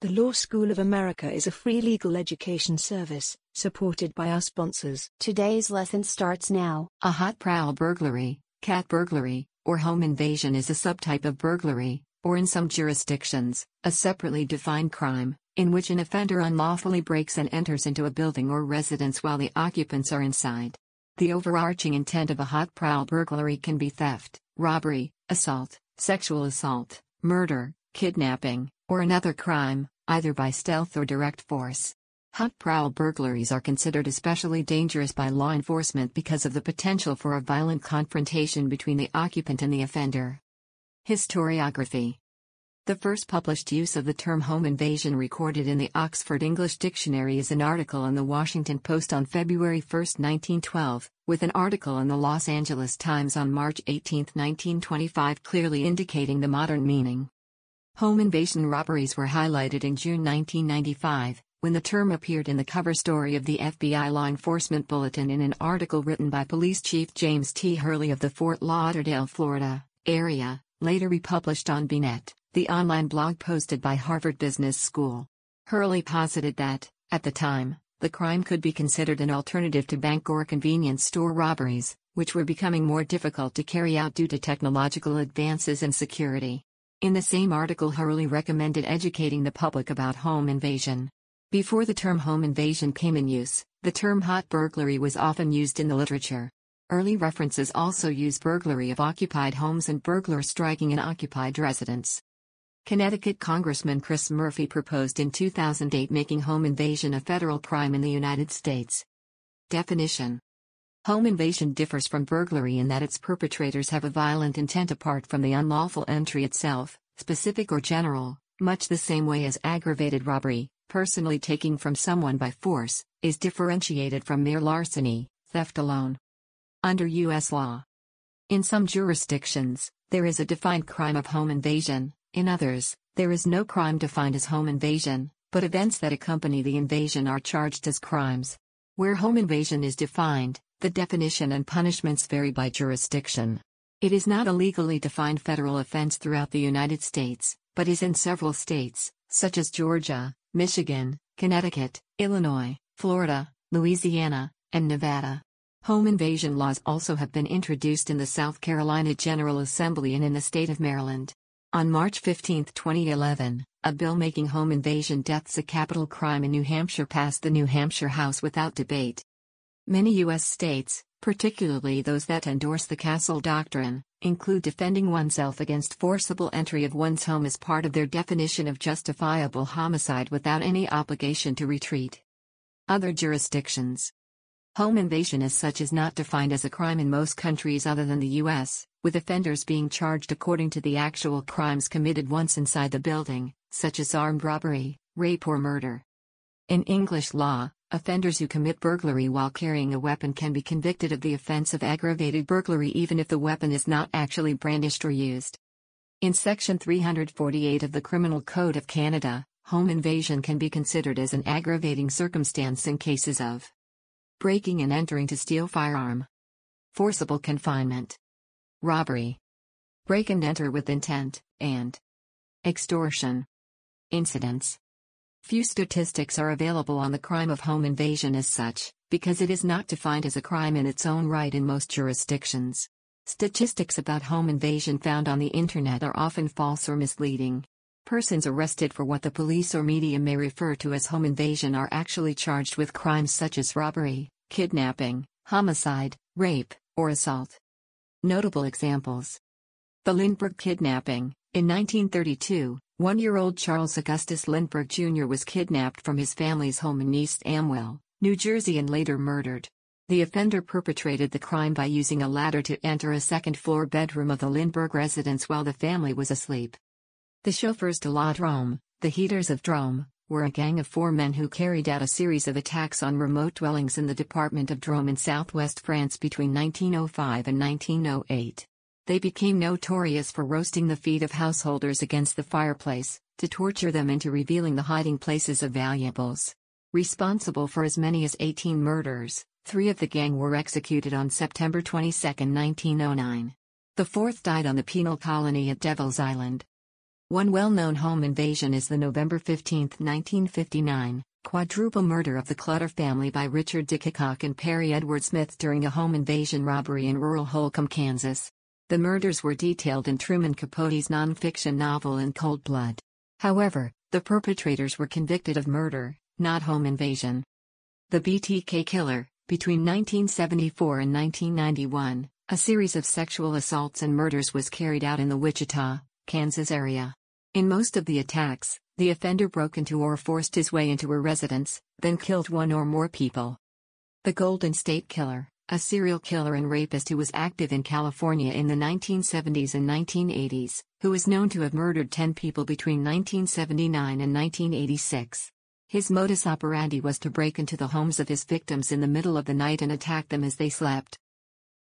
The Law School of America is a free legal education service, supported by our sponsors. Today's lesson starts now. A hot prowl burglary, cat burglary, or home invasion is a subtype of burglary, or in some jurisdictions, a separately defined crime, in which an offender unlawfully breaks and enters into a building or residence while the occupants are inside. The overarching intent of a hot prowl burglary can be theft, robbery, assault, sexual assault, murder, kidnapping, or another crime, either by stealth or direct force. Hot prowl burglaries are considered especially dangerous by law enforcement because of the potential for a violent confrontation between the occupant and the offender. Historiography The first published use of the term home invasion recorded in the Oxford English Dictionary is an article in the Washington Post on February 1, 1912, with an article in the Los Angeles Times on March 18, 1925 clearly indicating the modern meaning. Home invasion robberies were highlighted in June 1995, when the term appeared in the cover story of the FBI Law Enforcement Bulletin in an article written by Police Chief James T. Hurley of the Fort Lauderdale, Florida, area, later republished on BNet, the online blog posted by Harvard Business School. Hurley posited that, at the time, the crime could be considered an alternative to bank or convenience store robberies, which were becoming more difficult to carry out due to technological advances in security. In the same article, Hurley recommended educating the public about home invasion. Before the term home invasion came in use, the term hot burglary was often used in the literature. Early references also use burglary of occupied homes and burglar striking an occupied residence. Connecticut Congressman Chris Murphy proposed in 2008 making home invasion a federal crime in the United States. Definition Home invasion differs from burglary in that its perpetrators have a violent intent apart from the unlawful entry itself, specific or general, much the same way as aggravated robbery, personally taking from someone by force, is differentiated from mere larceny, theft alone. Under U.S. law, in some jurisdictions, there is a defined crime of home invasion, in others, there is no crime defined as home invasion, but events that accompany the invasion are charged as crimes. Where home invasion is defined, the definition and punishments vary by jurisdiction. It is not a legally defined federal offense throughout the United States, but is in several states, such as Georgia, Michigan, Connecticut, Illinois, Florida, Louisiana, and Nevada. Home invasion laws also have been introduced in the South Carolina General Assembly and in the state of Maryland. On March 15, 2011, a bill making home invasion deaths a capital crime in New Hampshire passed the New Hampshire House without debate. Many U.S. states, particularly those that endorse the Castle Doctrine, include defending oneself against forcible entry of one's home as part of their definition of justifiable homicide without any obligation to retreat. Other jurisdictions. Home invasion as such is not defined as a crime in most countries other than the U.S., with offenders being charged according to the actual crimes committed once inside the building, such as armed robbery, rape, or murder. In English law, Offenders who commit burglary while carrying a weapon can be convicted of the offense of aggravated burglary even if the weapon is not actually brandished or used. In Section 348 of the Criminal Code of Canada, home invasion can be considered as an aggravating circumstance in cases of breaking and entering to steal firearm, forcible confinement, robbery, break and enter with intent, and extortion. Incidents Few statistics are available on the crime of home invasion as such, because it is not defined as a crime in its own right in most jurisdictions. Statistics about home invasion found on the internet are often false or misleading. Persons arrested for what the police or media may refer to as home invasion are actually charged with crimes such as robbery, kidnapping, homicide, rape, or assault. Notable examples The Lindbergh kidnapping, in 1932, one-year-old Charles Augustus Lindbergh Jr. was kidnapped from his family's home in East Amwell, New Jersey and later murdered. The offender perpetrated the crime by using a ladder to enter a second-floor bedroom of the Lindbergh residence while the family was asleep. The chauffeurs de la Drome, the heaters of Drome, were a gang of four men who carried out a series of attacks on remote dwellings in the department of Drome in southwest France between 1905 and 1908. They became notorious for roasting the feet of householders against the fireplace, to torture them into revealing the hiding places of valuables. Responsible for as many as 18 murders, three of the gang were executed on September 22, 1909. The fourth died on the penal colony at Devil's Island. One well known home invasion is the November 15, 1959, quadruple murder of the Clutter family by Richard Dick Hickok and Perry Edward Smith during a home invasion robbery in rural Holcomb, Kansas. The murders were detailed in Truman Capote's nonfiction novel In Cold Blood. However, the perpetrators were convicted of murder, not home invasion. The BTK Killer, between 1974 and 1991, a series of sexual assaults and murders was carried out in the Wichita, Kansas area. In most of the attacks, the offender broke into or forced his way into a residence, then killed one or more people. The Golden State Killer, a serial killer and rapist who was active in California in the 1970s and 1980s, who is known to have murdered 10 people between 1979 and 1986. His modus operandi was to break into the homes of his victims in the middle of the night and attack them as they slept.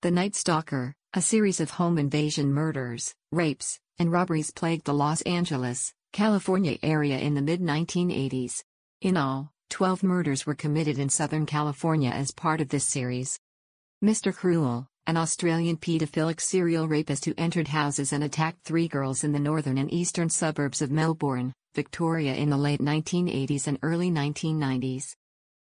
The Night Stalker, a series of home invasion murders, rapes, and robberies plagued the Los Angeles, California area in the mid 1980s. In all, 12 murders were committed in Southern California as part of this series. Mr. Cruel, an Australian paedophilic serial rapist who entered houses and attacked three girls in the northern and eastern suburbs of Melbourne, Victoria in the late 1980s and early 1990s.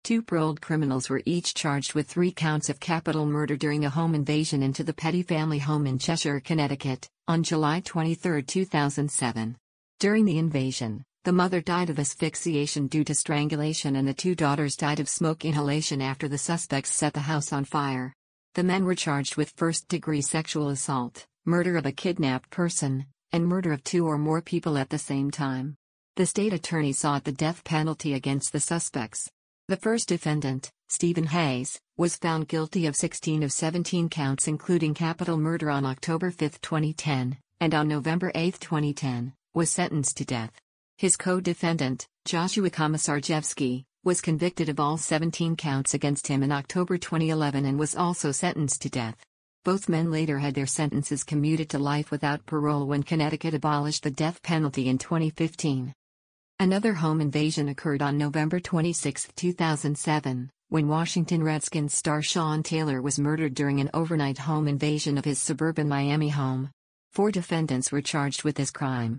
Two paroled criminals were each charged with three counts of capital murder during a home invasion into the Petit family home in Cheshire, Connecticut, on July 23, 2007. During the invasion, the mother died of asphyxiation due to strangulation and the two daughters died of smoke inhalation after the suspects set the house on fire. The men were charged with first degree sexual assault, murder of a kidnapped person, and murder of two or more people at the same time. The state attorney sought the death penalty against the suspects. The first defendant, Stephen Hayes, was found guilty of 16 of 17 counts including capital murder on October 5, 2010, and on November 8, 2010, was sentenced to death. His co-defendant, Joshua Komisarjevsky, was convicted of all 17 counts against him in October 2011 and was also sentenced to death. Both men later had their sentences commuted to life without parole when Connecticut abolished the death penalty in 2015. Another home invasion occurred on November 26, 2007, when Washington Redskins star Sean Taylor was murdered during an overnight home invasion of his suburban Miami home. Four defendants were charged with this crime.